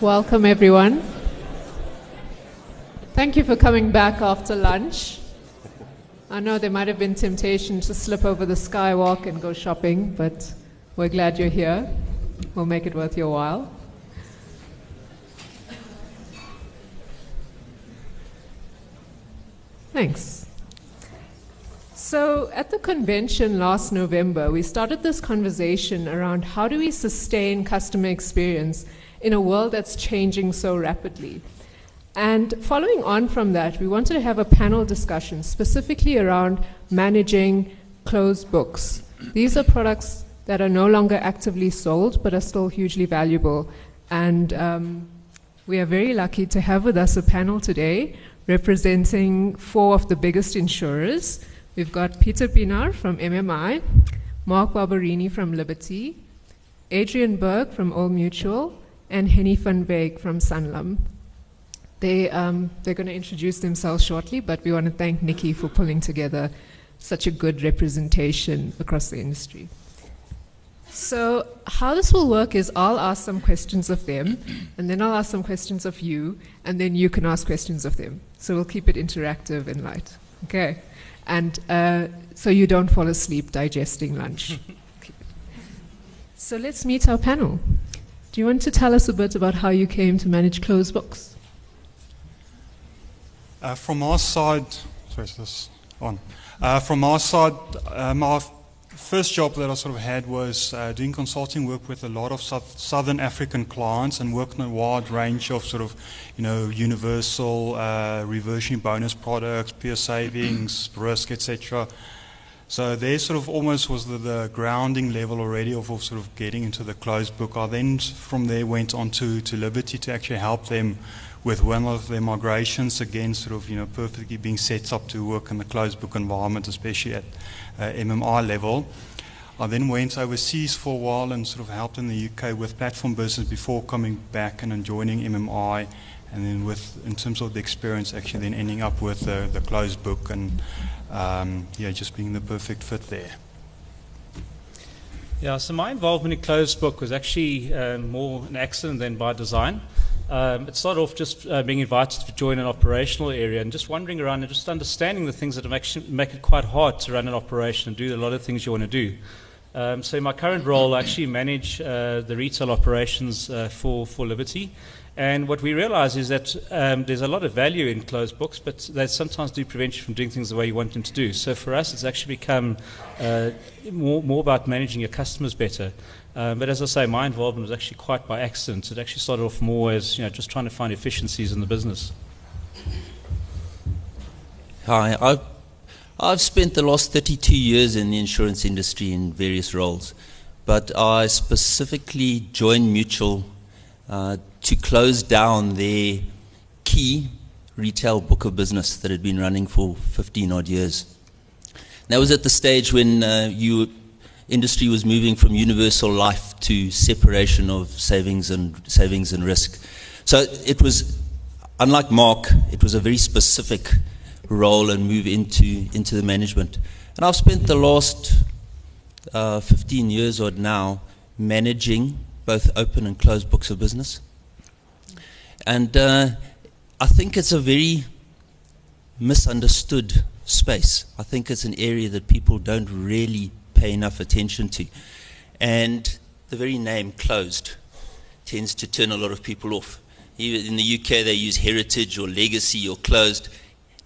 Welcome, everyone. Thank you for coming back after lunch. I know there might have been temptation to slip over the skywalk and go shopping, but we're glad you're here. We'll make it worth your while. Thanks. So, at the convention last November, we started this conversation around how do we sustain customer experience in a world that's changing so rapidly. And following on from that, we wanted to have a panel discussion specifically around managing closed books. These are products that are no longer actively sold but are still hugely valuable. And um, we are very lucky to have with us a panel today representing four of the biggest insurers. We've got Pieter Pienaar from MMI, Mark Barberini from Liberty, Adrian Burke from Old Mutual, and Hennie van from Sanlam. They, um, they're going to introduce themselves shortly, but we want to thank Nikki for pulling together such a good representation across the industry. So, how this will work is I'll ask some questions of them, and then I'll ask some questions of you, and then you can ask questions of them. So, we'll keep it interactive and light. Okay? And uh, so you don't fall asleep digesting lunch. so, let's meet our panel. Do you want to tell us a bit about how you came to manage closed books? Uh, from our side, sorry, is this on? Uh, from our side, um, our first job that I sort of had was uh, doing consulting work with a lot of Southern African clients and working on a wide range of sort of, you know, universal uh, reversion bonus products, peer savings, risk, etc. So there sort of almost was the, the, grounding level already of, sort of getting into the closed book. I then from there went on to, to Liberty to actually help them with one of their migrations, again, sort of, you know, perfectly being set up to work in the closed book environment, especially at uh, MMI level. I then went overseas for a while and sort of helped in the UK with platform business before coming back and joining MMI, and then with, in terms of the experience, actually then ending up with the, the closed book and, um, yeah, just being the perfect fit there. Yeah, so my involvement in closed book was actually uh, more an accident than by design. Um, it started off just uh, being invited to join an operational area and just wandering around and just understanding the things that make it quite hard to run an operation and do a lot of things you want to do. Um, so in my current role, I actually manage uh, the retail operations uh, for, for Liberty. And what we realize is that um, there's a lot of value in closed books, but they sometimes do prevent you from doing things the way you want them to do. So for us, it's actually become uh, more, more about managing your customers better. Um, but as I say, my involvement was actually quite by accident. It actually started off more as you know, just trying to find efficiencies in the business. Hi, I've, I've spent the last 32 years in the insurance industry in various roles, but I specifically joined Mutual uh, to close down their key retail book of business that had been running for 15 odd years. That was at the stage when uh, you industry was moving from universal life to separation of savings and savings and risk. So it was, unlike Mark, it was a very specific role and move into into the management. And I've spent the last uh, 15 years or now managing both open and closed books of business. And uh, I think it's a very misunderstood space. I think it's an area that people don't really pay enough attention to. And the very name closed tends to turn a lot of people off. In the UK, they use heritage or legacy or closed.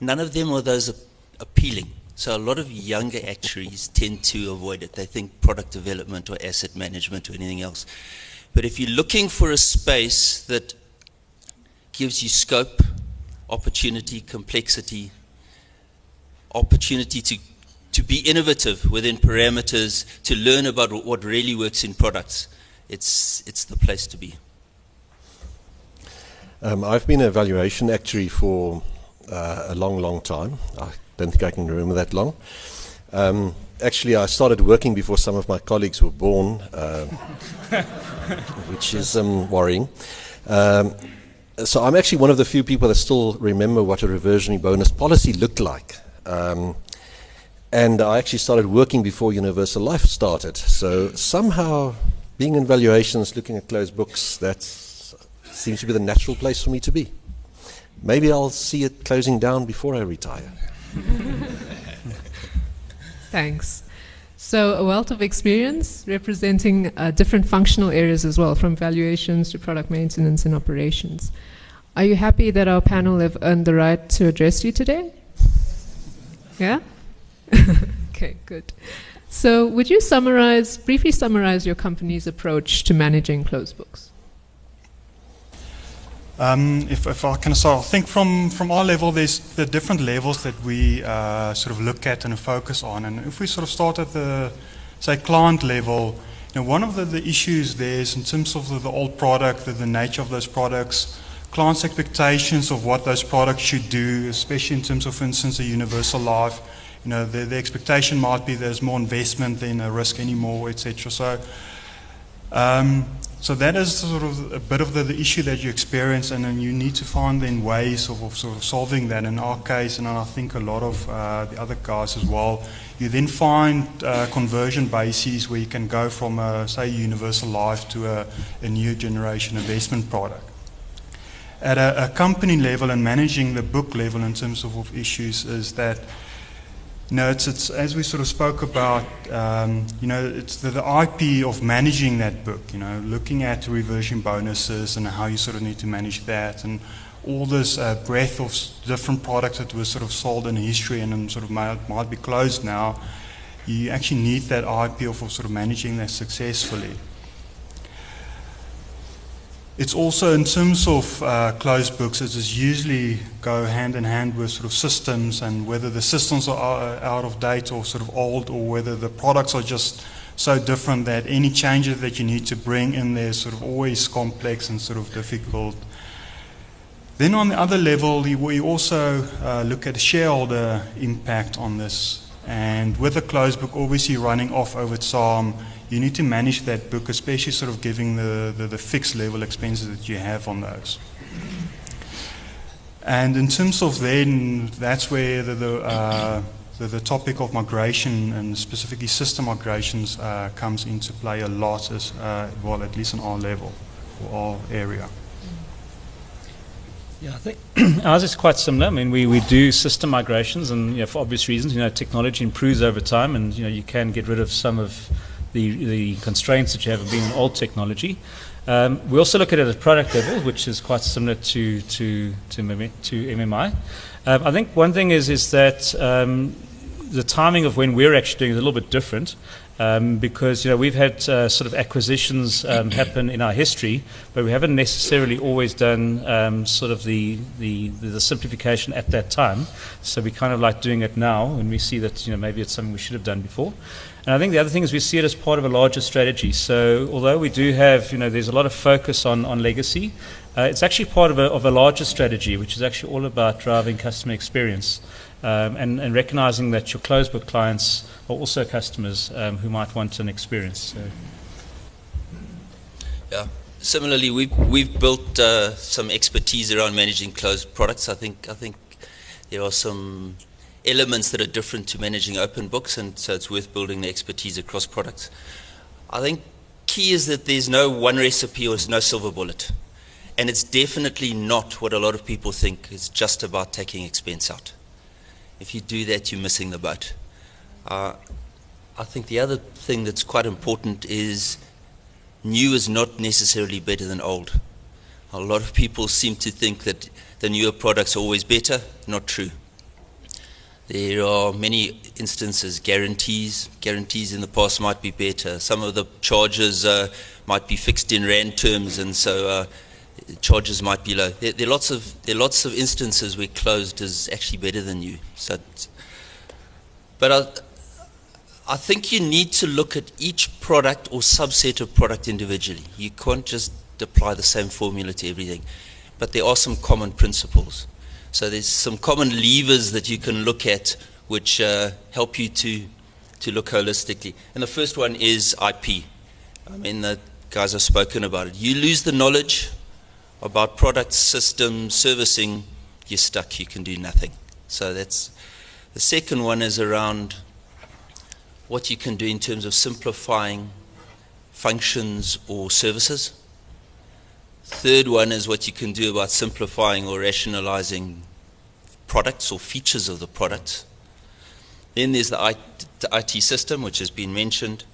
None of them are those appealing. So a lot of younger actuaries tend to avoid it. They think product development or asset management or anything else. But if you're looking for a space that gives you scope, opportunity, complexity, opportunity to to be innovative within parameters, to learn about what really works in products, it's, it's the place to be. Um, I've been a valuation actuary for uh, a long, long time. I don't think I can remember that long. Um, actually, I started working before some of my colleagues were born, uh, which is um, worrying. Um, so I'm actually one of the few people that still remember what a reversionary bonus policy looked like. Um, and I actually started working before Universal Life started. So somehow, being in valuations, looking at closed books, that seems to be the natural place for me to be. Maybe I'll see it closing down before I retire. Thanks. So, a wealth of experience representing uh, different functional areas as well, from valuations to product maintenance and operations. Are you happy that our panel have earned the right to address you today? Yeah? okay, good. So, would you summarize, briefly summarize your company's approach to managing closed books? Um, if, if, I can start, I think from, from our level, there's the different levels that we uh, sort of look at and focus on. And if we sort of start at the, say, client level, you know, one of the, the issues there is in terms of the, the old product, the, the nature of those products, clients' expectations of what those products should do, especially in terms of, for instance, a universal life. You know, the, the expectation might be there's more investment than a risk anymore, etc. So, um, so that is sort of a bit of the, the, issue that you experience, and then you need to find then ways of, of sort of solving that. In our case, and I think a lot of uh, the other guys as well, you then find uh, conversion bases where you can go from, a, say, universal life to a, a new generation investment product at a, a, company level and managing the book level in terms of, of issues is that you know, it's, it's as we sort of spoke about, um, you know, it's the, the, IP of managing that book, you know, looking at reversion bonuses and how you sort of need to manage that and all this uh, breadth of different products that were sort of sold in history and sort of might, might be closed now. You actually need that IP of, of sort of managing that successfully. It's also in terms of uh, closed books, it is usually go hand in hand with sort of systems and whether the systems are out of date or sort of old or whether the products are just so different that any changes that you need to bring in there is sort of always complex and sort of difficult. Then on the other level, we also uh, look at shareholder impact on this. And with a closed book obviously running off over time, you need to manage that book, especially sort of giving the, the, the fixed level expenses that you have on those. And in terms of then, that's where the, the, uh, the, the, topic of migration and specifically system migrations uh, comes into play a lot, as uh, well, at least on our level or our area. Yeah, I think ours is quite similar. I mean, we, we do system migrations, and you know, for obvious reasons, you know, technology improves over time, and you know, you can get rid of some of the, the constraints that you have of being an old technology. Um, we also look at it at a product level, which is quite similar to to to, to MMI. Um, I think one thing is is that um, the timing of when we're actually doing is a little bit different. Um, because you know we've had uh, sort of acquisitions um, happen in our history, but we haven't necessarily always done um, sort of the, the, the simplification at that time. So we kind of like doing it now, and we see that you know maybe it's something we should have done before. And I think the other thing is we see it as part of a larger strategy. So although we do have, you know, there's a lot of focus on, on legacy, uh, it's actually part of a, of a larger strategy, which is actually all about driving customer experience um, and, and recognizing that your closed book clients are also customers um, who might want an experience. So. Yeah. Similarly, we've, we've built uh, some expertise around managing closed products. I think, I think there are some elements that are different to managing open books, and so it's worth building the expertise across products. I think key is that there's no one recipe or no silver bullet. And it's definitely not what a lot of people think. It's just about taking expense out. If you do that, you're missing the boat. Uh, I think the other thing that's quite important is new is not necessarily better than old. A lot of people seem to think that the newer products are always better. Not true. There are many instances, guarantees. Guarantees in the past might be better. Some of the charges uh, might be fixed in rand terms, and so uh, charges might be low. There, there, are lots of there are lots of instances where closed is actually better than you. So, but I, I think you need to look at each product or subset of product individually. You can't just apply the same formula to everything. But there are some common principles. So there's some common levers that you can look at which uh, help you to, to look holistically. And the first one is IP. I mean, the guys have spoken about it. You lose the knowledge about product system, servicing, you're stuck, you can do nothing. So that's the second one is around what you can do in terms of simplifying functions or services. Third one is what you can do about simplifying or rationalizing products or features of the product. Then there's the IT system, which has been mentioned.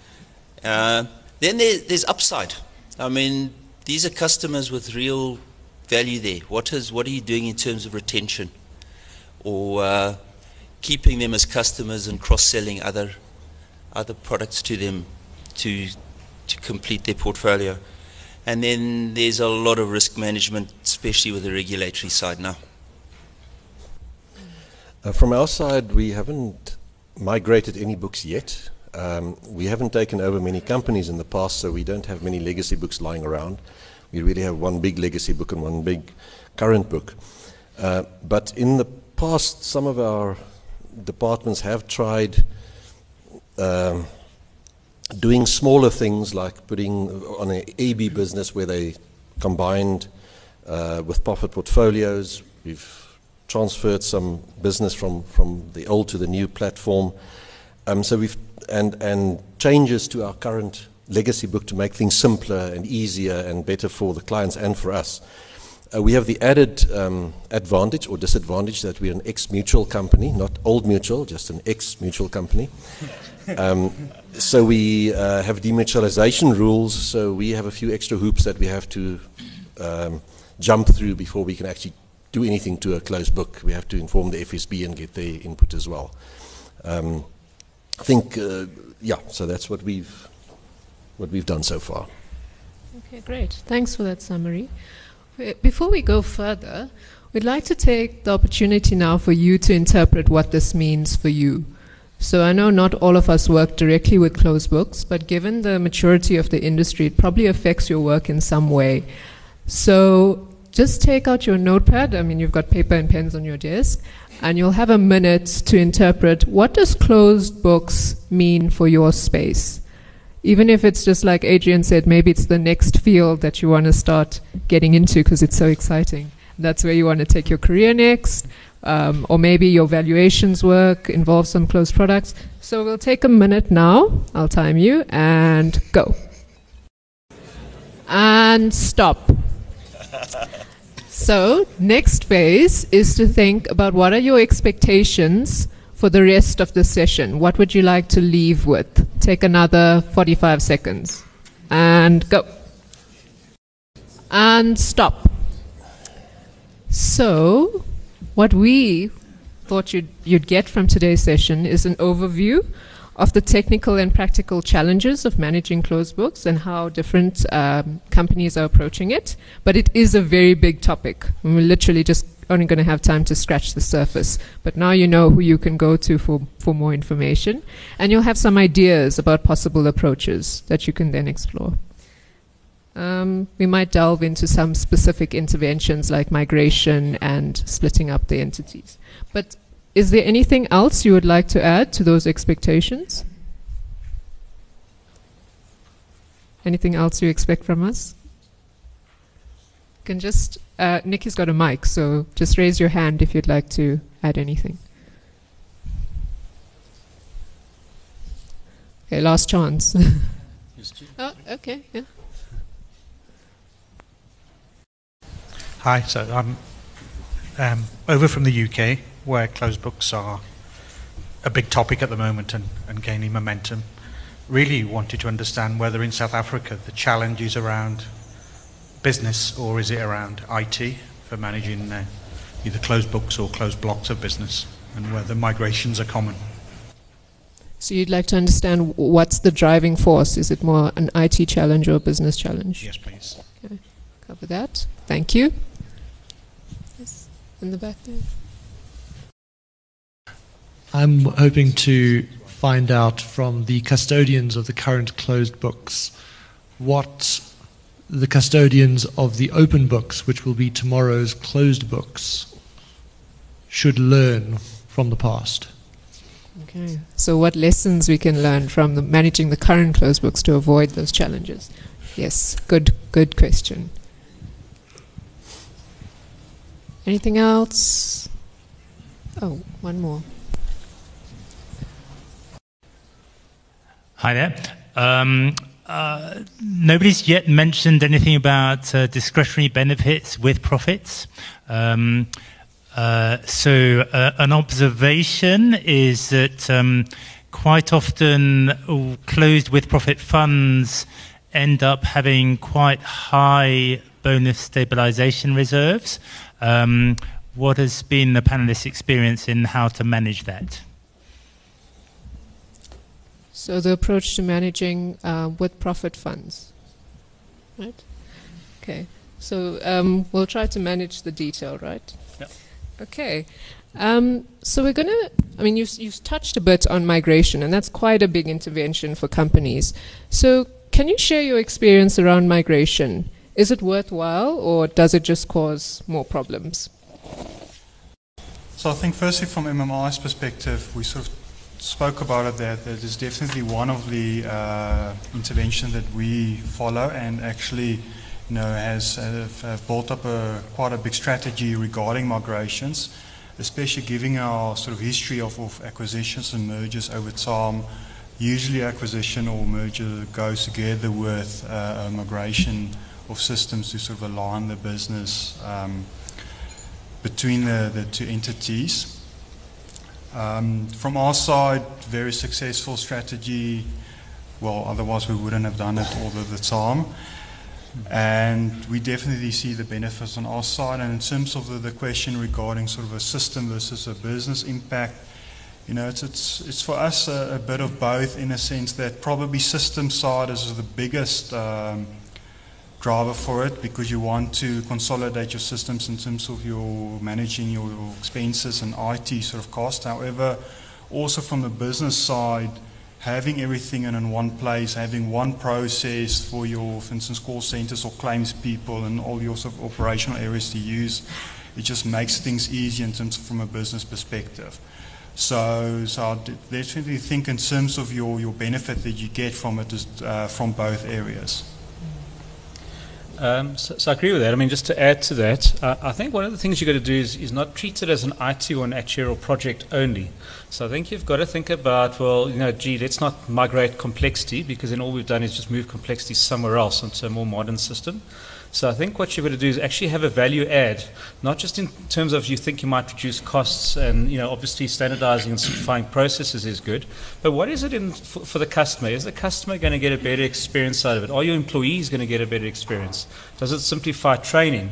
Uh, then there, there's upside. I mean, these are customers with real value there. What is what are you doing in terms of retention, or uh, keeping them as customers and cross-selling other other products to them to to complete their portfolio? And then there's a lot of risk management, especially with the regulatory side now. Uh, from our side, we haven't migrated any books yet. Um, we haven't taken over many companies in the past, so we don't have many legacy books lying around. We really have one big legacy book and one big current book. Uh, but in the past, some of our departments have tried um, doing smaller things like putting on an EB business where they combined uh, with profit portfolios. We've transferred some business from, from the old to the new platform. Um, so we've and and changes to our current legacy book to make things simpler and easier and better for the clients and for us. Uh, we have the added um, advantage or disadvantage that we're an ex-mutual company, not old mutual, just an ex-mutual company. Um, so we uh, have demutualization rules, so we have a few extra hoops that we have to um, jump through before we can actually do anything to a closed book. We have to inform the FSB and get their input as well. Um, I think, uh, yeah, so that's what we've, what we've done so far. Okay, great. Thanks for that summary. Before we go further, we'd like to take the opportunity now for you to interpret what this means for you. So I know not all of us work directly with closed books, but given the maturity of the industry, it probably affects your work in some way. So just take out your notepad. I mean, you've got paper and pens on your desk, and you'll have a minute to interpret what does closed books mean for your space. Even if it's just like Adrian said, maybe it's the next field that you want to start getting into because it's so exciting. That's where you want to take your career next. Um, or maybe your valuations work involves some closed products. So we'll take a minute now. I'll time you and go. And stop. So, next phase is to think about what are your expectations for the rest of the session. What would you like to leave with? Take another 45 seconds. And go. And stop. So, what we thought you'd, you'd get from today's session is an overview of the technical and practical challenges of managing closed books and how different um, companies are approaching it. But it is a very big topic. We're literally just only going to have time to scratch the surface. But now you know who you can go to for, for more information. And you'll have some ideas about possible approaches that you can then explore. Um, we might delve into some specific interventions like migration and splitting up the entities. But is there anything else you would like to add to those expectations? Anything else you expect from us? You can just, uh, Nikki's got a mic, so just raise your hand if you'd like to add anything. Okay, last chance. oh, okay, yeah. Hi, so I'm um, over from the UK where closed books are a big topic at the moment and, and gaining momentum. Really wanted to understand whether in South Africa the challenge is around business or is it around IT for managing uh, either closed books or closed blocks of business and whether migrations are common. So you'd like to understand what's the driving force? Is it more an IT challenge or a business challenge? Yes, please. Okay. Cover that. Thank you. Yes, in the back there. I'm hoping to find out from the custodians of the current closed books what the custodians of the open books, which will be tomorrow's closed books, should learn from the past. Okay. So, what lessons we can learn from the managing the current closed books to avoid those challenges? Yes, good, good question. Anything else? Oh, one more. Hi there. Um, uh, nobody's yet mentioned anything about uh, discretionary benefits with profits. Um, uh, so, uh, an observation is that um, quite often closed with profit funds end up having quite high bonus stabilization reserves. Um, what has been the panelists' experience in how to manage that? So the approach to managing uh, with profit funds, right? Okay. So um, we'll try to manage the detail, right? Yeah. Okay. Um, so we're going to, I mean, you've, you've touched a bit on migration, and that's quite a big intervention for companies. So can you share your experience around migration? Is it worthwhile, or does it just cause more problems? So I think firstly from MMI's perspective, we sort of spoke about it that that is definitely one of the uh, interventions that we follow and actually you know has have, have built up a quite a big strategy regarding migrations especially given our sort of history of, of acquisitions and mergers over time. Usually acquisition or merger goes together with uh, migration of systems to sort of align the business um, between the, the two entities um, from our side, very successful strategy. Well, otherwise we wouldn't have done it all of the time. And we definitely see the benefits on our side. And in terms of the, the question regarding sort of a system versus a business impact, you know, it's, it's, it's for us a, a bit of both in a sense that probably system side is the biggest um, driver for it because you want to consolidate your systems in terms of your managing your expenses and IT sort of cost. However, also from the business side, having everything in one place, having one process for your, for instance, call centers or claims people and all your sort of operational areas to use, it just makes things easier in terms of from a business perspective. So, so I definitely think in terms of your, your benefit that you get from it is uh, from both areas. Um, so, so, I agree with that. I mean, just to add to that, uh, I think one of the things you've got to do is, is not treat it as an IT or an actuarial project only. So I think you've got to think about, well, you know, gee, let's not migrate complexity because then all we've done is just move complexity somewhere else into a more modern system. So I think what you've got to do is actually have a value add, not just in terms of you think you might reduce costs and, you know, obviously standardizing and simplifying processes is good, but what is it in, for, for the customer? Is the customer going to get a better experience out of it? Are your employees going to get a better experience? Does it simplify training?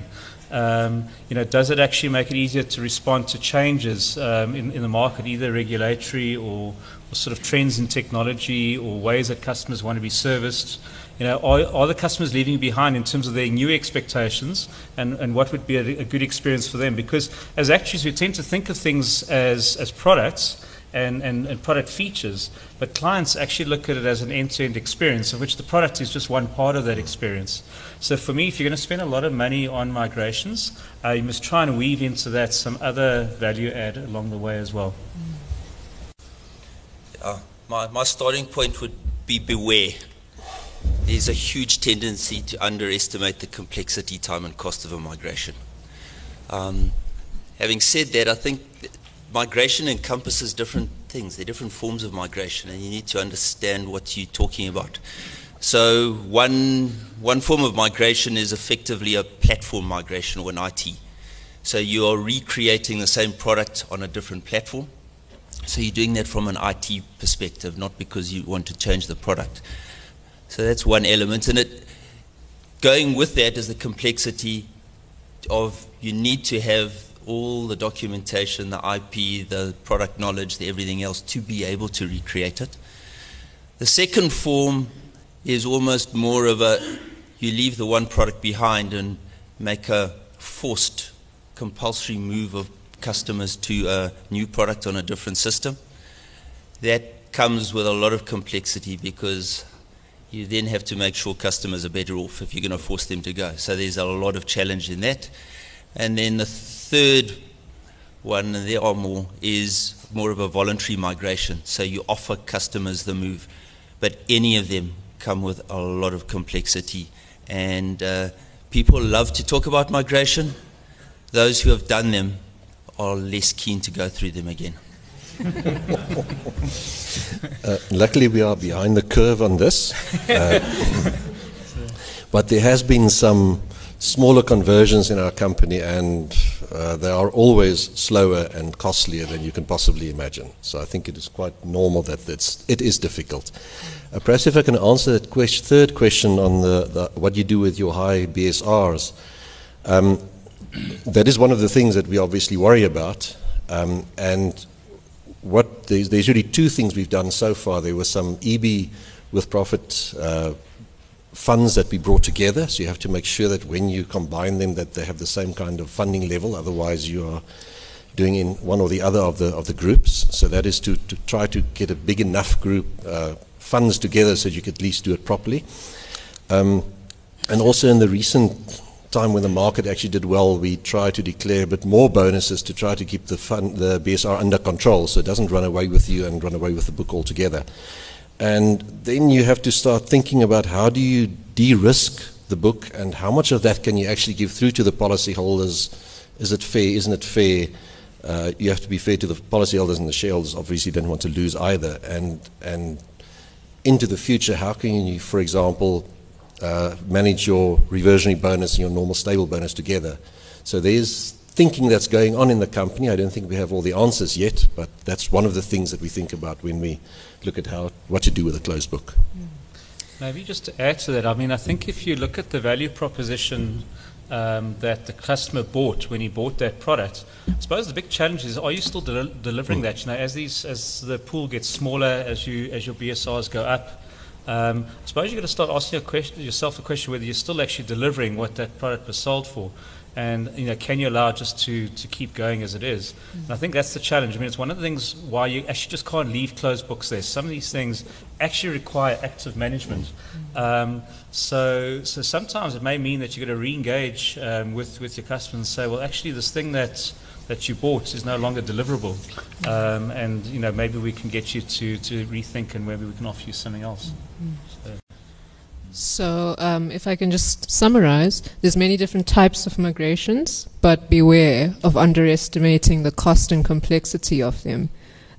Um, you know, does it actually make it easier to respond to changes um, in, in the market, either regulatory or, or sort of trends in technology or ways that customers want to be serviced? You know, are, are the customers leaving behind in terms of their new expectations and, and what would be a, a good experience for them? Because as actuaries, we tend to think of things as, as products and, and, and product features, but clients actually look at it as an end to end experience, of which the product is just one part of that experience. So for me, if you're going to spend a lot of money on migrations, uh, you must try and weave into that some other value add along the way as well. Uh, my, my starting point would be beware there's a huge tendency to underestimate the complexity, time, and cost of a migration. Um, having said that, I think migration encompasses different things. There are different forms of migration, and you need to understand what you're talking about. So, one, one form of migration is effectively a platform migration or an IT. So, you are recreating the same product on a different platform. So, you're doing that from an IT perspective, not because you want to change the product. So that's one element. And it, going with that is the complexity of you need to have all the documentation, the IP, the product knowledge, the everything else to be able to recreate it. The second form is almost more of a you leave the one product behind and make a forced, compulsory move of customers to a new product on a different system. That comes with a lot of complexity because you then have to make sure customers are better off if you're going to force them to go. So there's a lot of challenge in that. And then the third one, and there are more, is more of a voluntary migration. So you offer customers the move, but any of them come with a lot of complexity. And uh, people love to talk about migration. Those who have done them are less keen to go through them again. Uh, luckily, we are behind the curve on this. Uh, but there has been some smaller conversions in our company, and uh, they are always slower and costlier than you can possibly imagine. So I think it is quite normal that it's, it is difficult. Uh, perhaps if I can answer that third question on the, the, what you do with your high BSRs. Um, that is one of the things that we obviously worry about. Um, and what there's, there's, really two things we've done so far. There was some EB with profit uh, funds that we brought together. So you have to make sure that when you combine them, that they have the same kind of funding level. Otherwise, you are doing in one or the other of the of the groups. So that is to, to try to get a big enough group uh, funds together so you can at least do it properly. Um, and also in the recent time when the market actually did well, we try to declare a bit more bonuses to try to keep the fund, the BSR under control so it doesn't run away with you and run away with the book altogether. And then you have to start thinking about how do you de-risk the book and how much of that can you actually give through to the policyholders? Is it fair? Isn't it fair? Uh, you have to be fair to the policyholders and the shareholders. Obviously, you don't want to lose either. And and into the future, how can you, for example, uh, manage your reversionary bonus and your normal stable bonus together? So there's thinking that's going on in the company. I don't think we have all the answers yet, but that's one of the things that we think about when we look at how what to do with a closed book. Maybe just to add to that, I mean, I think if you look at the value proposition um, that the customer bought when he bought that product, I suppose the big challenge is: Are you still del- delivering that? You know, as these as the pool gets smaller, as you as your BSRs go up. Um, I suppose you've got to start asking question, yourself the question whether you're still actually delivering what that product was sold for and you know, can you allow just to, to keep going as it is? And I think that's the challenge. I mean, it's one of the things why you actually just can't leave closed books there. Some of these things actually require active management. Um, so, so sometimes it may mean that you've got to re-engage um, with, with your customers and say, well, actually, this thing that that you bought is no longer deliverable, um, and you know maybe we can get you to, to rethink and maybe we can offer you something else. So. So, um, if I can just summarize, there's many different types of migrations, but beware of underestimating the cost and complexity of them.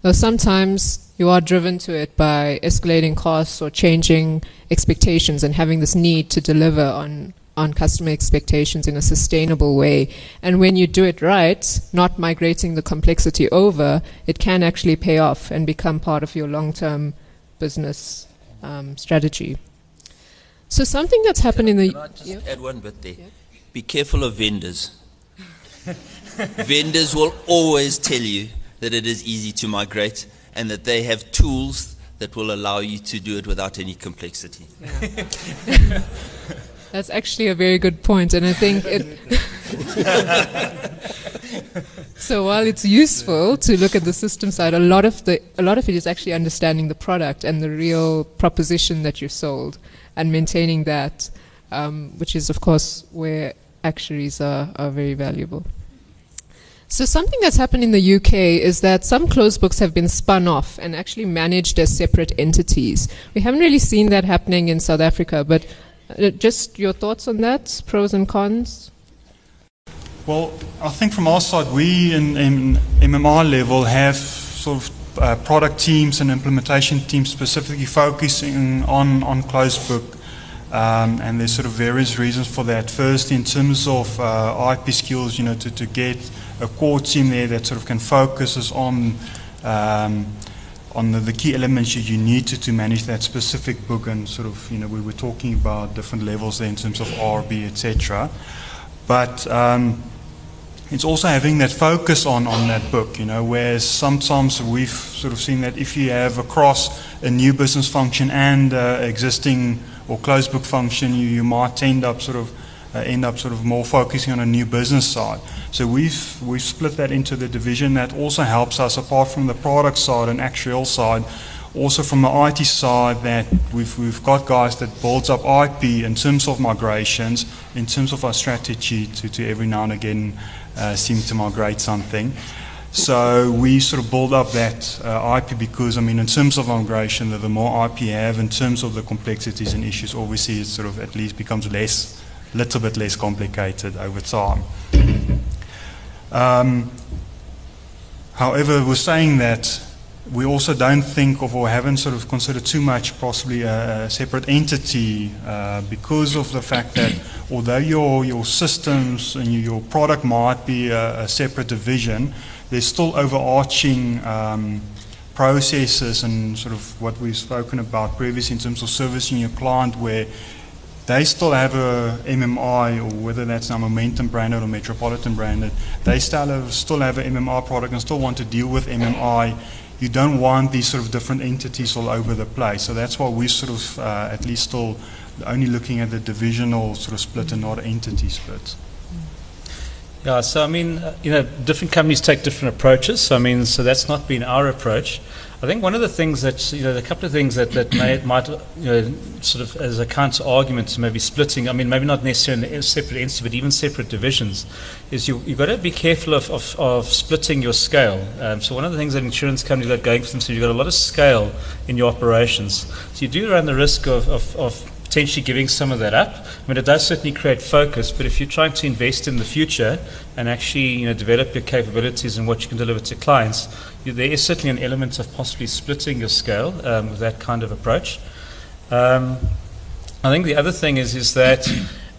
Though sometimes you are driven to it by escalating costs or changing expectations and having this need to deliver on, on customer expectations in a sustainable way. And when you do it right, not migrating the complexity over, it can actually pay off and become part of your long term business um, strategy. So something that's happened in the. Can I just yep. add one bit there? Yep. Be careful of vendors. vendors will always tell you that it is easy to migrate and that they have tools that will allow you to do it without any complexity. Yeah. That's actually a very good point, and I think it. so while it's useful to look at the system side, a lot of the a lot of it is actually understanding the product and the real proposition that you've sold and maintaining that, um, which is, of course, where actuaries are, are very valuable. So something that's happened in the UK is that some closed books have been spun off and actually managed as separate entities. We haven't really seen that happening in South Africa, but uh, just your thoughts on that, pros and cons? Well, I think from our side, we in, in MMI level have sort of uh, product teams and implementation teams specifically focusing on, on closed book. Um, and there's sort of various reasons for that. First, in terms of uh, IP skills, you know, to, to get a core team there that sort of can focus us on um, on the, the, key elements you, need to, to manage that specific book and sort of, you know, we were talking about different levels there in terms of RB, etc. But um, it's also having that focus on, on that book, you know, whereas sometimes we've sort of seen that if you have across a new business function and uh, existing or closed book function, you, you might end up sort of uh, end up sort of more focusing on a new business side. So we've we've split that into the division that also helps us apart from the product side and actual side also from the IT side that we've, we've got guys that builds up IP in terms of migrations, in terms of our strategy to, to every now and again uh, seem to migrate something. So we sort of build up that uh, IP because, I mean, in terms of migration, the, the more IP you have, in terms of the complexities and issues, obviously it sort of at least becomes less, little bit less complicated over time. Um, however, we're saying that we also don't think of or haven't sort of considered too much possibly a, a separate entity uh, because of the fact that although your, your systems and your product might be a, a separate division, there's still overarching um, processes and sort of what we've spoken about previously in terms of servicing your client where they still have a MMI, or whether that's now Momentum branded or Metropolitan branded, they still have, still have an MMI product and still want to deal with MMI. You don't want these sort of different entities all over the place. So that's why we're sort of, uh, at least still, only looking at the divisional sort of split and not entity splits. Yeah, so I mean, uh, you know, different companies take different approaches. So I mean, so that's not been our approach. I think one of the things that, you know, a couple of things that, that may, might, you know, sort of as a counter argument to maybe splitting, I mean, maybe not necessarily in separate entities, but even separate divisions, is you, you've got to be careful of, of, of splitting your scale. Um, so one of the things that insurance companies are going for themselves, you've got a lot of scale in your operations. So you do run the risk of, of, of potentially giving some of that up. I mean, it does certainly create focus, but if you're trying to invest in the future and actually you know, develop your capabilities and what you can deliver to clients, you, there is certainly an element of possibly splitting your scale um, with that kind of approach. Um, I think the other thing is, is that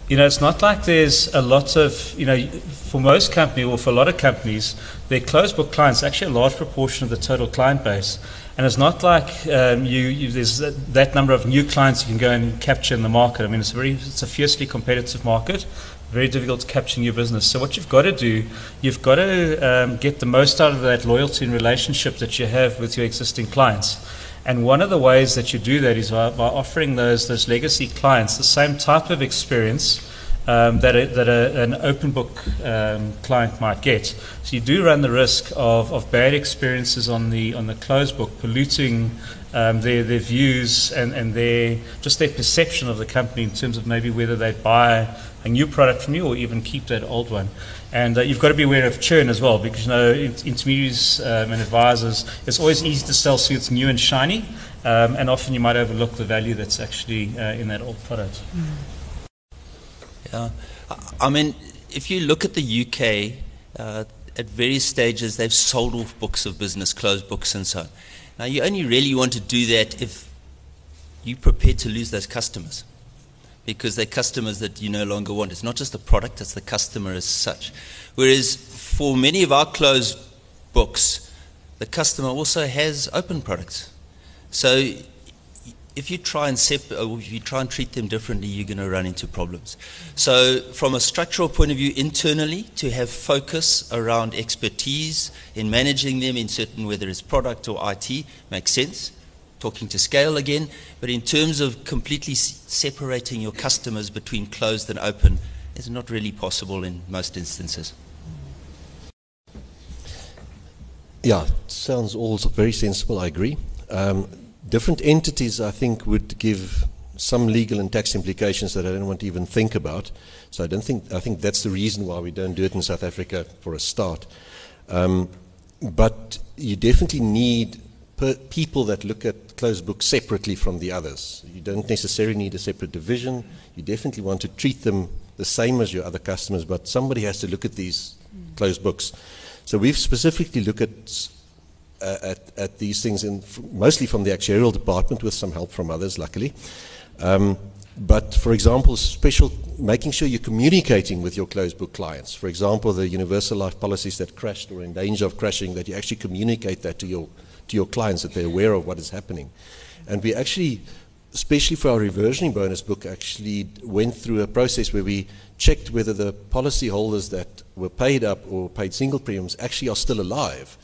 you know, it's not like there's a lot of, you know, for most companies or for a lot of companies, their closed book clients actually a large proportion of the total client base. And it's not like um, you, you, there's that, number of new clients you can go and capture in the market. I mean, it's a very it's a fiercely competitive market, very difficult to capture new business. So what you've got to do, you've got to um, get the most out of that loyalty and relationship that you have with your existing clients. And one of the ways that you do that is by, by offering those those legacy clients the same type of experience um, that, a, that a, an open book um, client might get. So you do run the risk of, of bad experiences on the on the closed book, polluting um, their, their views and, and their just their perception of the company in terms of maybe whether they buy a new product from you or even keep that old one. And uh, you've got to be aware of churn as well because you know intermediaries um, and advisors, it's always easy to sell suits new and shiny, um, and often you might overlook the value that's actually uh, in that old product. Mm. Yeah. I mean, if you look at the UK, uh, at various stages, they've sold off books of business, closed books, and so on. Now, you only really want to do that if you're prepared to lose those customers because they're customers that you no longer want. It's not just the product, it's the customer as such. Whereas for many of our closed books, the customer also has open products. So if you try and sep- if you try and treat them differently, you're going to run into problems. So, from a structural point of view, internally, to have focus around expertise in managing them in certain, whether it's product or IT, makes sense. Talking to scale again, but in terms of completely separating your customers between closed and open, it's not really possible in most instances. Yeah, sounds all very sensible. I agree. Um, different entities, I think, would give some legal and tax implications that I don't want to even think about. So I don't think I think that's the reason why we don't do it in South Africa for a start. Um, but you definitely need people that look at closed books separately from the others. You don't necessarily need a separate division. You definitely want to treat them the same as your other customers, but somebody has to look at these closed books. So we've specifically looked at uh, at, at, these things, in, mostly from the actuarial department, with some help from others, luckily. Um, but for example, special making sure you're communicating with your closed book clients. For example, the universal life policies that crashed or in danger of crashing, that you actually communicate that to your to your clients that they're aware of what is happening. And we actually, especially for our reversioning bonus book, actually went through a process where we checked whether the policyholders that were paid up or paid single premiums actually are still alive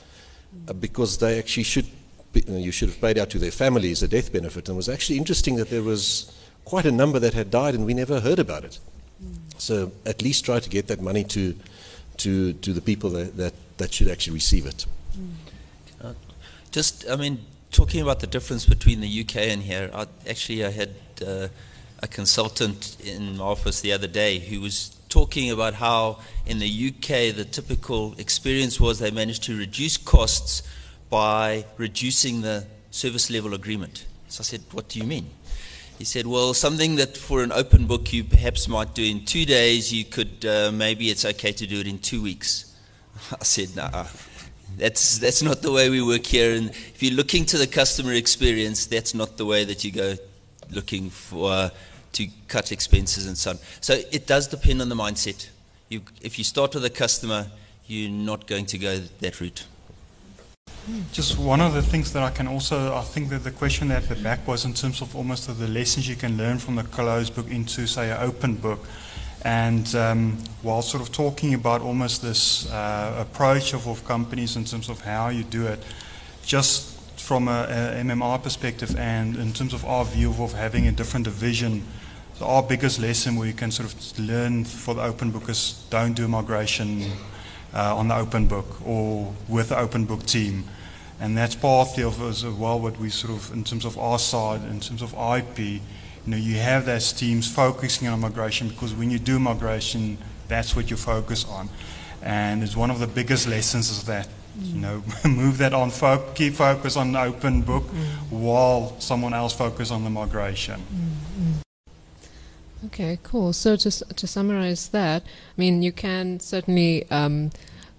because they actually should, be, you, know, you should have paid out to their families a death benefit. And it was actually interesting that there was quite a number that had died and we never heard about it. Mm. So at least try to get that money to, to, to the people that, that, that should actually receive it. Mm. Uh, just, I mean, talking about the difference between the UK and here, I, actually I had uh, a consultant in my office the other day who was talking about how in the UK the typical experience was they managed to reduce costs by reducing the service level agreement. So I said, What do you mean? He said, Well, something that for an open book you perhaps might do in two days, you could uh, maybe it's okay to do it in two weeks. I said, Nah, That's, that's not the way we work here. And if you're looking to the customer experience, that's not the way that you go looking for uh, to cut expenses and so on. So it does depend on the mindset. You, if you start with a customer, you're not going to go that route. Just one of the things that I can also, I think that the question at the back was in terms of almost of the lessons you can learn from the closed book into, say, an open book. And um, while sort of talking about almost this uh, approach of, of, companies in terms of how you do it, just from a, a, MMI perspective and in terms of our view of having a different division, so our biggest lesson we can sort of learn for the open book is don't do migration uh, on the open book or with the open book team. And that's part of as well what we sort of, in terms of our side, in terms of IP, you know, you have those teams focusing on migration because when you do migration, that's what you focus on. And it's one of the biggest lessons is that, you know, move that on, fo- keep focus on the open book mm. while someone else focus on the migration. Mm. Okay, cool. So to, to summarize that, I mean, you can certainly um,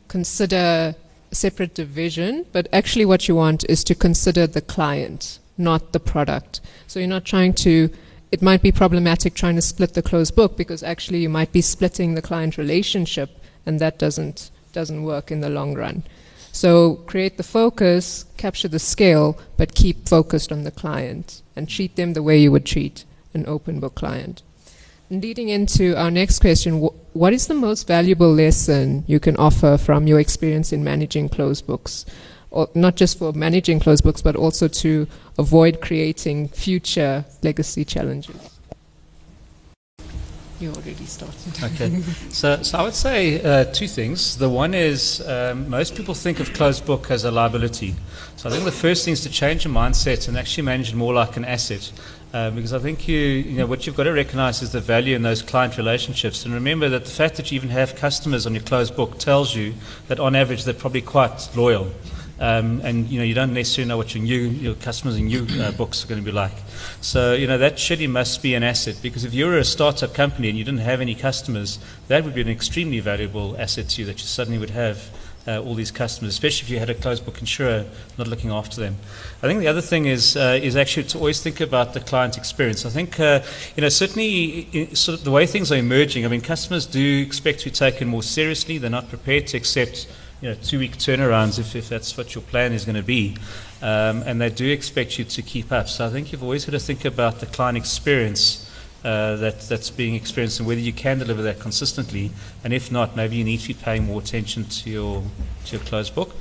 consider separate division, but actually what you want is to consider the client, not the product. So you're not trying to it might be problematic trying to split the closed book because actually you might be splitting the client relationship and that doesn't doesn't work in the long run. So create the focus, capture the scale, but keep focused on the client and treat them the way you would treat an open book client. Leading into our next question, wh- what is the most valuable lesson you can offer from your experience in managing closed books? or not just for managing closed books, but also to avoid creating future legacy challenges? You already started. okay. So, so I would say uh, two things. The one is um, most people think of closed book as a liability. So I think the first thing is to change your mindset and actually manage it more like an asset. Uh, because I think you, you know, what you've got to recognize is the value in those client relationships. And remember that the fact that you even have customers on your closed book tells you that on average they're probably quite loyal. Um, and you know you don't necessarily know what your new your customers and new uh, books are going to be like. So you know that surely must be an asset because if you were a startup company and you didn't have any customers, that would be an extremely valuable asset to you that you suddenly would have. Uh, all these customers, especially if you had a closed book insurer not looking after them. I think the other thing is uh, is actually to always think about the client experience. I think uh, you know certainly sort of the way things are emerging. I mean, customers do expect to be taken more seriously. They're not prepared to accept you know, two-week turnarounds if, if that's what your plan is going to be. Um, and they do expect you to keep up. So I think you've always got to think about the client experience uh, that, that's being experienced and whether you can deliver that consistently. And if not, maybe you need to be paying more attention to your, to your closed book.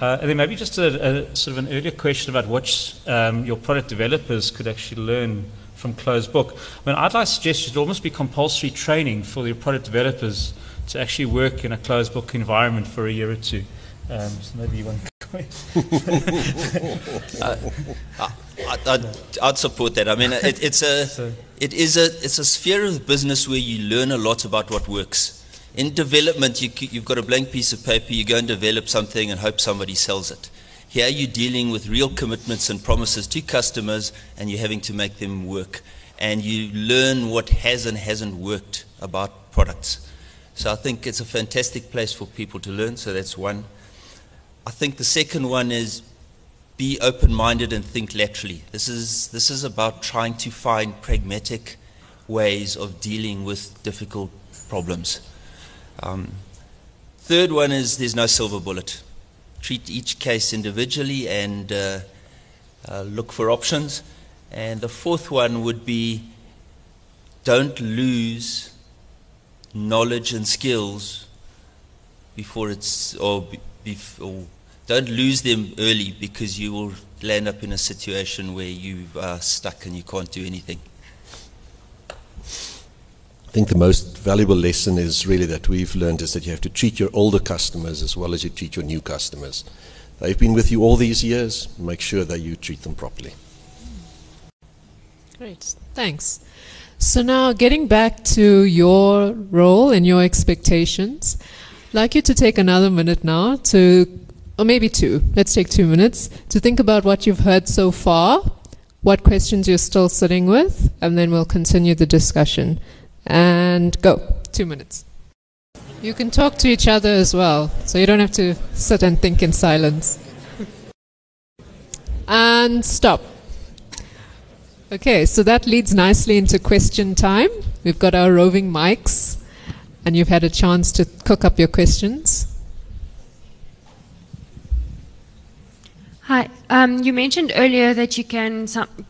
Uh, and then maybe just a, a, sort of an earlier question about what um, your product developers could actually learn from closed book. I mean, I'd like to suggest it almost be compulsory training for your product developers to actually work in a closed book environment for a year or two. Um, so maybe you want to uh, I'd, I'd, support that. I mean, it, it's a, it is a, it's a sphere of business where you learn a lot about what works. In development, you, you've got a blank piece of paper, you go and develop something and hope somebody sells it. Here you're dealing with real commitments and promises to customers, and you're having to make them work. And you learn what has and hasn't worked about products. So I think it's a fantastic place for people to learn. So that's one. I think the second one is be open minded and think laterally. This is, this is about trying to find pragmatic ways of dealing with difficult problems. Um, third one is there's no silver bullet. Treat each case individually and uh, uh, look for options. And the fourth one would be don't lose knowledge and skills before it's or, or don't lose them early because you will land up in a situation where you are stuck and you can't do anything. I think the most valuable lesson is really that we've learned is that you have to treat your older customers as well as you treat your new customers. They've been with you all these years. Make sure that you treat them properly. Great, thanks. So now, getting back to your role and your expectations, I'd like you to take another minute now to, or maybe two, let's take two minutes, to think about what you've heard so far, what questions you're still sitting with, and then we'll continue the discussion. And go. Two minutes. You can talk to each other as well, so you don't have to sit and think in silence. and stop. Okay, so that leads nicely into question time. We've got our roving mics, and you've had a chance to cook up your questions. Hi. Um, you mentioned earlier that you can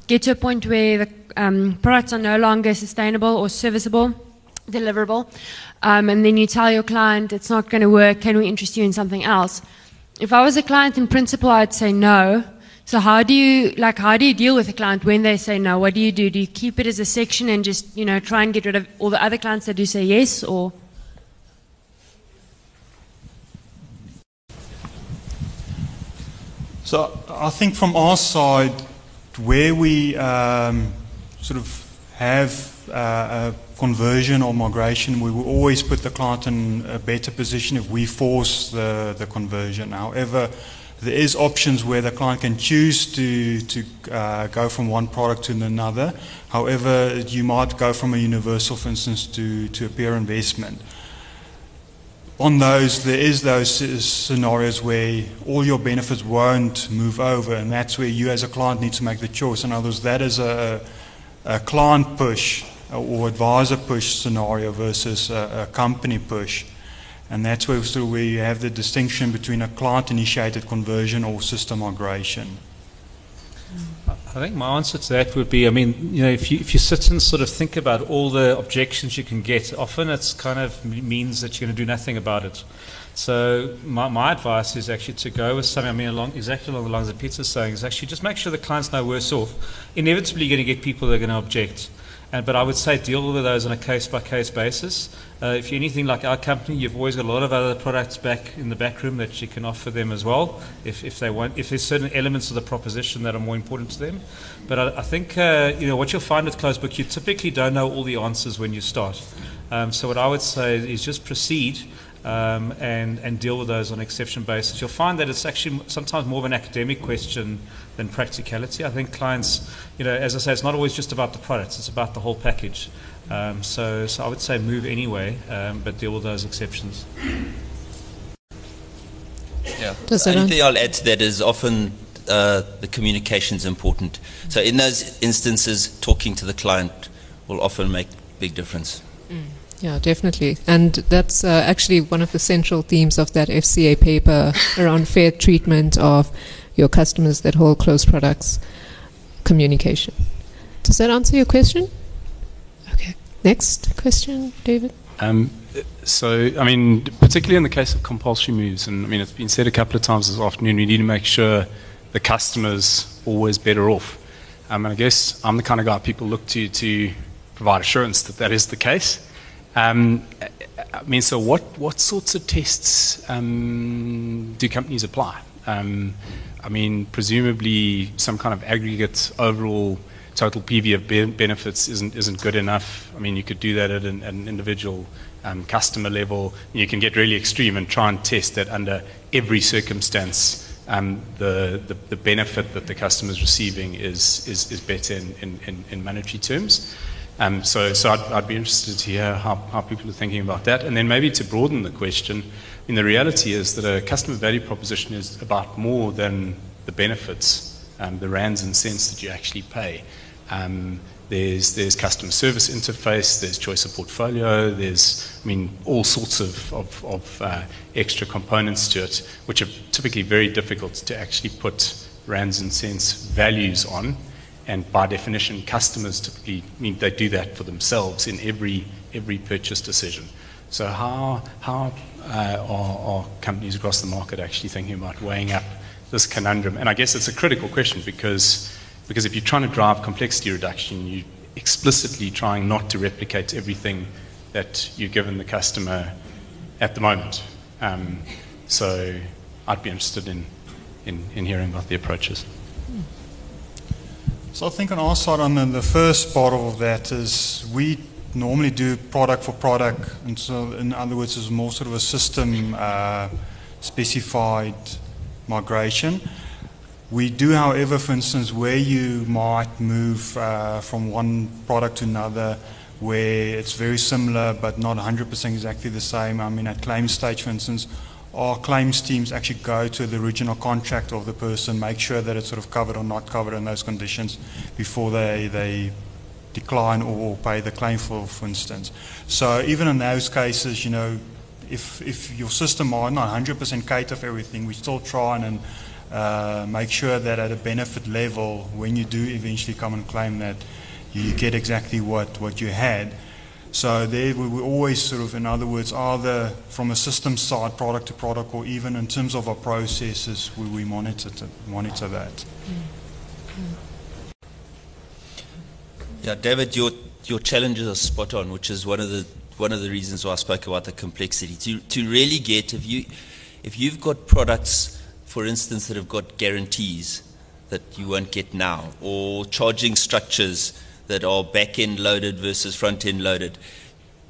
get to a point where the um, products are no longer sustainable or serviceable, deliverable um, and then you tell your client it's not going to work, can we interest you in something else? If I was a client in principle, I'd say no. So how do you like how do you deal with a client when they say no? What do you do? Do you keep it as a section and just you know try and get rid of all the other clients that do say yes, or? So I think from our side, where we um, sort of have uh, a conversion or migration, we will always put the client in a better position if we force the, the conversion. However, there is options where the client can choose to, to uh, go from one product to another. However, you might go from a universal, for instance, to, to a pure investment. On those, there is those scenarios where all your benefits won't move over, and that's where you as a client need to make the choice. In other words, that is a, a client push uh, or advisor push scenario versus a, a company push. And that's where, so where you have the distinction between a client initiated conversion or system migration. Mm. I think my answer to that would be I mean, you know, if you, if you sit and sort of think about all the objections you can get, often it's kind of means that you're going to do nothing about it. So my, my advice is actually to go with something, I mean, along, exactly along the lines that Pieter's saying, is actually just make sure the client's no worse off. Inevitably, you're going to get people that are going to object. And, but I would say deal with those on a case by case basis. Uh, if you're anything like our company, you've always got a lot of other products back in the back room that you can offer them as well, if, if they want, if there's certain elements of the proposition that are more important to them. But I, I think uh, you know what you'll find with closed book, you typically don't know all the answers when you start. Um, so what I would say is just proceed um, and, and deal with those on exception basis. You'll find that it's actually sometimes more of an academic question than practicality. I think clients, you know, as I say, it's not always just about the products, it's about the whole package. Um, so, so I would say move anyway, um, but deal with those exceptions. Yeah. Does the only thing I'll add to that is often uh, the communication is important. So in those instances, talking to the client will often make big difference. Mm. Yeah, definitely. And that's uh, actually one of the central themes of that FCA paper around fair treatment of your customers that hold closed products communication. Does that answer your question? Next question, David. Um, so, I mean, particularly in the case of compulsory moves, and I mean, it's been said a couple of times this afternoon, we need to make sure the customer's always better off. Um, and I guess I'm the kind of guy people look to to provide assurance that that is the case. Um, I mean, so what, what sorts of tests um, do companies apply? Um, I mean, presumably some kind of aggregate overall total PV of be- benefits isn't, isn't good enough. I mean, you could do that at an, at an individual um, customer level. You can get really extreme and try and test that under every circumstance. Um, the, the, the, benefit that the customer is receiving is, is, is better in, in, in monetary terms. Um, so so I'd, I'd, be interested to hear how, how people are thinking about that. And then maybe to broaden the question, I mean, the reality is that a customer value proposition is about more than the benefits, um, the rands and cents that you actually pay. Um, there's, there's customer service interface, there's choice of portfolio, there's, I mean, all sorts of, of, of uh, extra components to it, which are typically very difficult to actually put rands and cents values on and by definition, customers typically I mean they do that for themselves in every every purchase decision. So how how uh, are, are, companies across the market actually thinking about weighing up this conundrum? And I guess it's a critical question because because if you're trying to drive complexity reduction, you're explicitly trying not to replicate everything that you're given the customer at the moment. Um, so I'd be interested in, in, in hearing about the approaches. So I think on our side, on the first part of that is we normally do product for product, and so in other words, it's more sort of a system uh, specified migration. We do, however, for instance, where you might move uh, from one product to another, where it's very similar but not 100% exactly the same. I mean, at claim stage, for instance, our claims teams actually go to the original contract of the person, make sure that it's sort of covered or not covered in those conditions before they, they decline or pay the claim for, for instance. So even in those cases, you know, if, if your system might not 100% cater for everything, we still try and uh, make sure that at a benefit level, when you do eventually come and claim that, you get exactly what, what you had. So there we, we always sort of, in other words, either from a system side, product to product, or even in terms of our processes, we, we monitor, to, monitor that. Yeah, David, your, your challenges are spot on, which is one of the one of the reasons why I spoke about the complexity. To, to really get, if, you, if you've got products, for instance, that have got guarantees that you won't get now, or charging structures that are back end loaded versus front end loaded,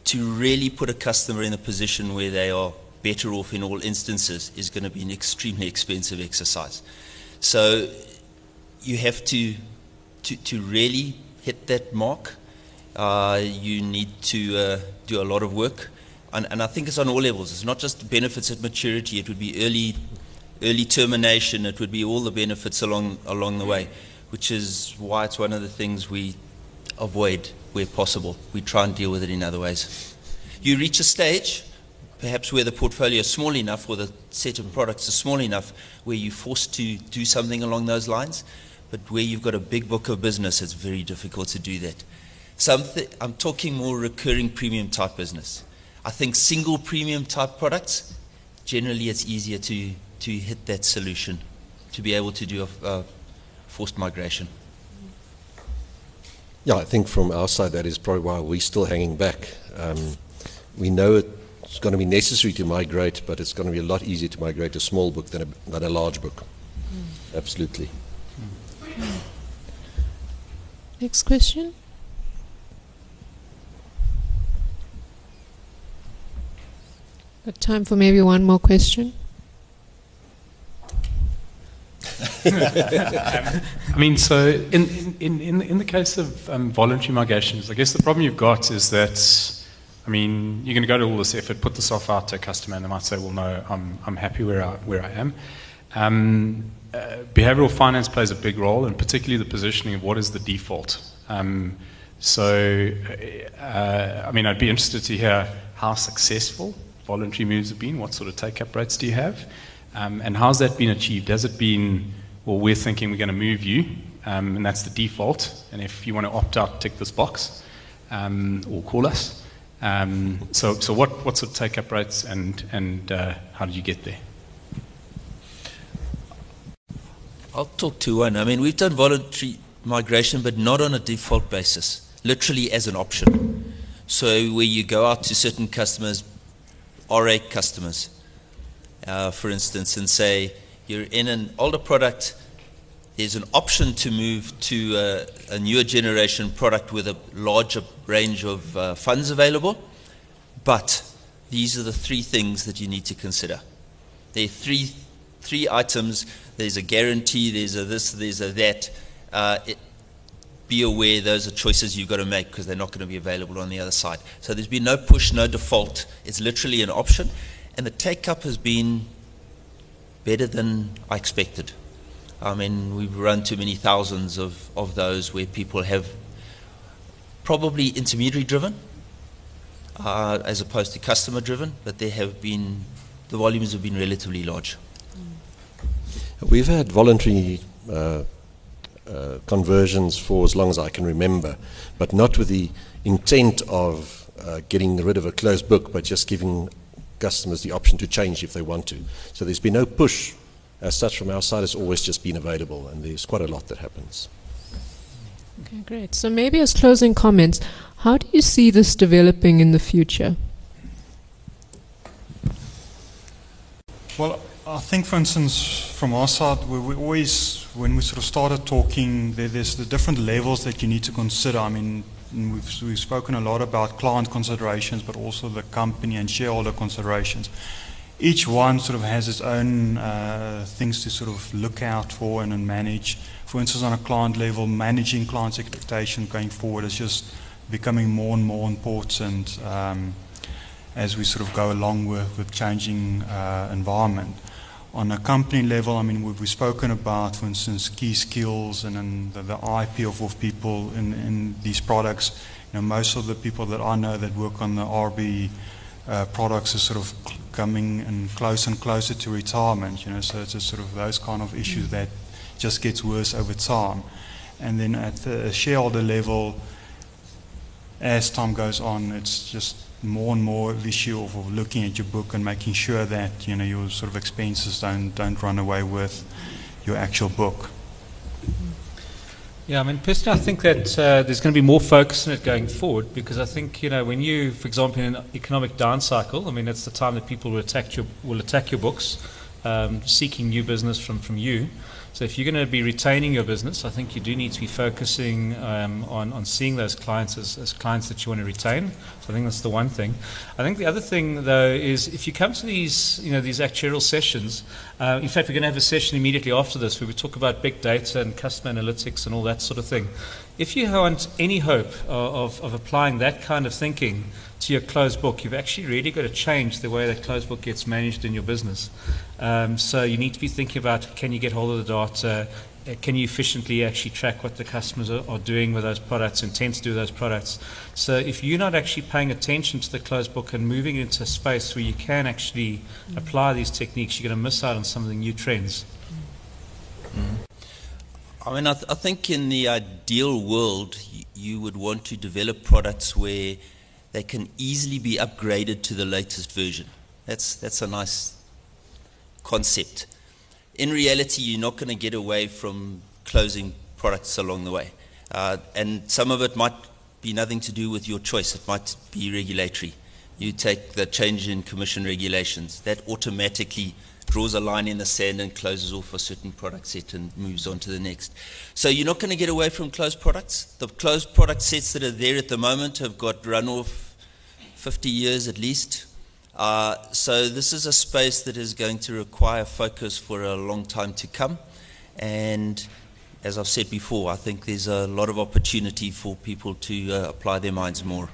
to really put a customer in a position where they are better off in all instances is going to be an extremely expensive exercise. So you have to, to, to really hit that mark. Uh, you need to uh, do a lot of work. And, and I think it's on all levels. It's not just benefits at maturity, it would be early, early termination, it would be all the benefits along, along the way, which is why it's one of the things we avoid where possible. We try and deal with it in other ways. You reach a stage, perhaps where the portfolio is small enough or the set of products is small enough where you're forced to do something along those lines. But where you've got a big book of business, it's very difficult to do that. Something, I'm talking more recurring premium type business. I think single premium type products, generally it's easier to, to hit that solution, to be able to do a, a forced migration. Yeah, I think from our side, that is probably why we're still hanging back. Um, we know it's going to be necessary to migrate, but it's going to be a lot easier to migrate a small book than a, than a large book. Mm. Absolutely. Mm. Next question. Got time for maybe one more question. I mean, so in, in, in, in the case of um, voluntary migrations, I guess the problem you've got is that, I mean, you're going to go to all this effort, put the software out to a customer, and they might say, well, no, I'm, I'm happy where I, where I am. Um, uh, behavioral finance plays a big role, and particularly the positioning of what is the default. Um, so, uh, I mean, I'd be interested to hear how successful voluntary moves have been. What sort of take-up rates do you have? Um, and how's that been achieved? Has it been, well, we're thinking we're going to move you, um, and that's the default. And if you want to opt out, tick this box um, or call us. Um, so, so what, what sort of take up rates and, and uh, how did you get there? I'll talk to one. I mean, we've done voluntary migration, but not on a default basis, literally as an option. So, where you go out to certain customers, RA customers, uh, for instance, and say you're in an older product, there's an option to move to a, a newer generation product with a larger range of uh, funds available, but these are the three things that you need to consider. There are three, three items. There's a guarantee, there's a this, there's a that. Uh, it, be aware those are choices you've got to make because they're not going to be available on the other side. So there's been no push, no default. It's literally an option and the take up has been better than I expected. I mean, we've run too many thousands of, of those where people have probably intermediary driven uh, as opposed to customer driven, but there have been, the volumes have been relatively large. We've had voluntary uh, uh, conversions for as long as I can remember, but not with the intent of uh, getting rid of a closed book, but just giving customers the option to change if they want to. So there's been no push as such from our side. It's always just been available, and there's quite a lot that happens. Okay, great. So maybe as closing comments, how do you see this developing in the future? Well, I think, for instance, from our side, we, we always, when we sort of started talking, there, there's the different levels that you need to consider. I mean, we've, we've spoken a lot about client considerations, but also the company and shareholder considerations. Each one sort of has its own uh, things to sort of look out for and, and manage. For instance, on a client level, managing clients' expectation going forward is just becoming more and more important um, as we sort of go along with, with changing uh, environment. On a company level, I mean, we've, we've spoken about, for instance, key skills and, and the, the, IP of, of people in, in these products. You know, most of the people that I know that work on the RB uh, products are sort of coming and close and closer to retirement. You know, so it's just sort of those kind of issues that just gets worse over time. And then at the shareholder level, as time goes on, it's just more and more the issue of, of, looking at your book and making sure that you know your sort of expenses don't don't run away with your actual book. Yeah, I mean, personally, I think that uh, there's going to be more focus on it going forward because I think you know when you, for example, in an economic down cycle, I mean, it's the time that people will attack your will attack your books, um, seeking new business from from you. So if you're going to be retaining your business, I think you do need to be focusing um, on, on seeing those clients as, as clients that you want to retain. So I think that's the one thing. I think the other thing, though, is if you come to these, you know, these actuarial sessions, uh, in fact, we're going to have a session immediately after this where we talk about big data and customer analytics and all that sort of thing. If you want any hope of, of, of applying that kind of thinking to your closed book, you've actually really got to change the way that closed book gets managed in your business. Um, so you need to be thinking about can you get hold of the data? Uh, can you efficiently actually track what the customers are, are doing with those products, and intend to do those products? So if you're not actually paying attention to the closed book and moving into a space where you can actually mm. apply these techniques, you're going to miss out on some of the new trends. Mm. I mean, I, th- I, think in the ideal world, you would want to develop products where they can easily be upgraded to the latest version. That's, that's a nice concept. In reality, you're not going to get away from closing products along the way. Uh, and some of it might be nothing to do with your choice, it might be regulatory. You take the change in commission regulations, that automatically draws a line in the sand and closes off a certain product set and moves on to the next. So you're not going to get away from closed products. The closed product sets that are there at the moment have got run off 50 years at least. Uh, so this is a space that is going to require focus for a long time to come. And as I've said before, I think there's a lot of opportunity for people to uh, apply their minds more.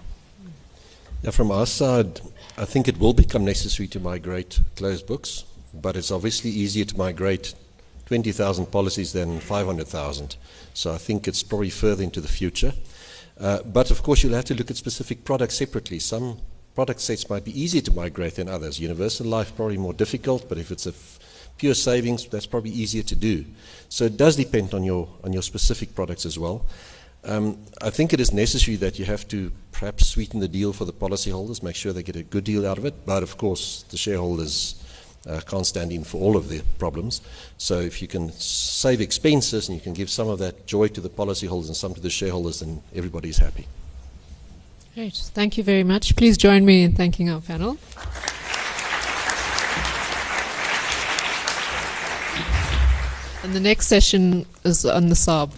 Yeah, from our side, I think it will become necessary to migrate closed books but it's obviously easier to migrate 20,000 policies than 500,000. So I think it's probably further into the future. Uh, but of course, you'll have to look at specific products separately. Some product sets might be easier to migrate than others. Universal life probably more difficult, but if it's a f- pure savings, that's probably easier to do. So it does depend on your on your specific products as well. Um, I think it is necessary that you have to perhaps sweeten the deal for the policyholders, make sure they get a good deal out of it. But of course, the shareholders uh, can't stand in for all of the problems. So if you can save expenses and you can give some of that joy to the policyholders and some to the shareholders, then everybody's happy. Great. Thank you very much. Please join me in thanking our panel. And the next session is on the SARB.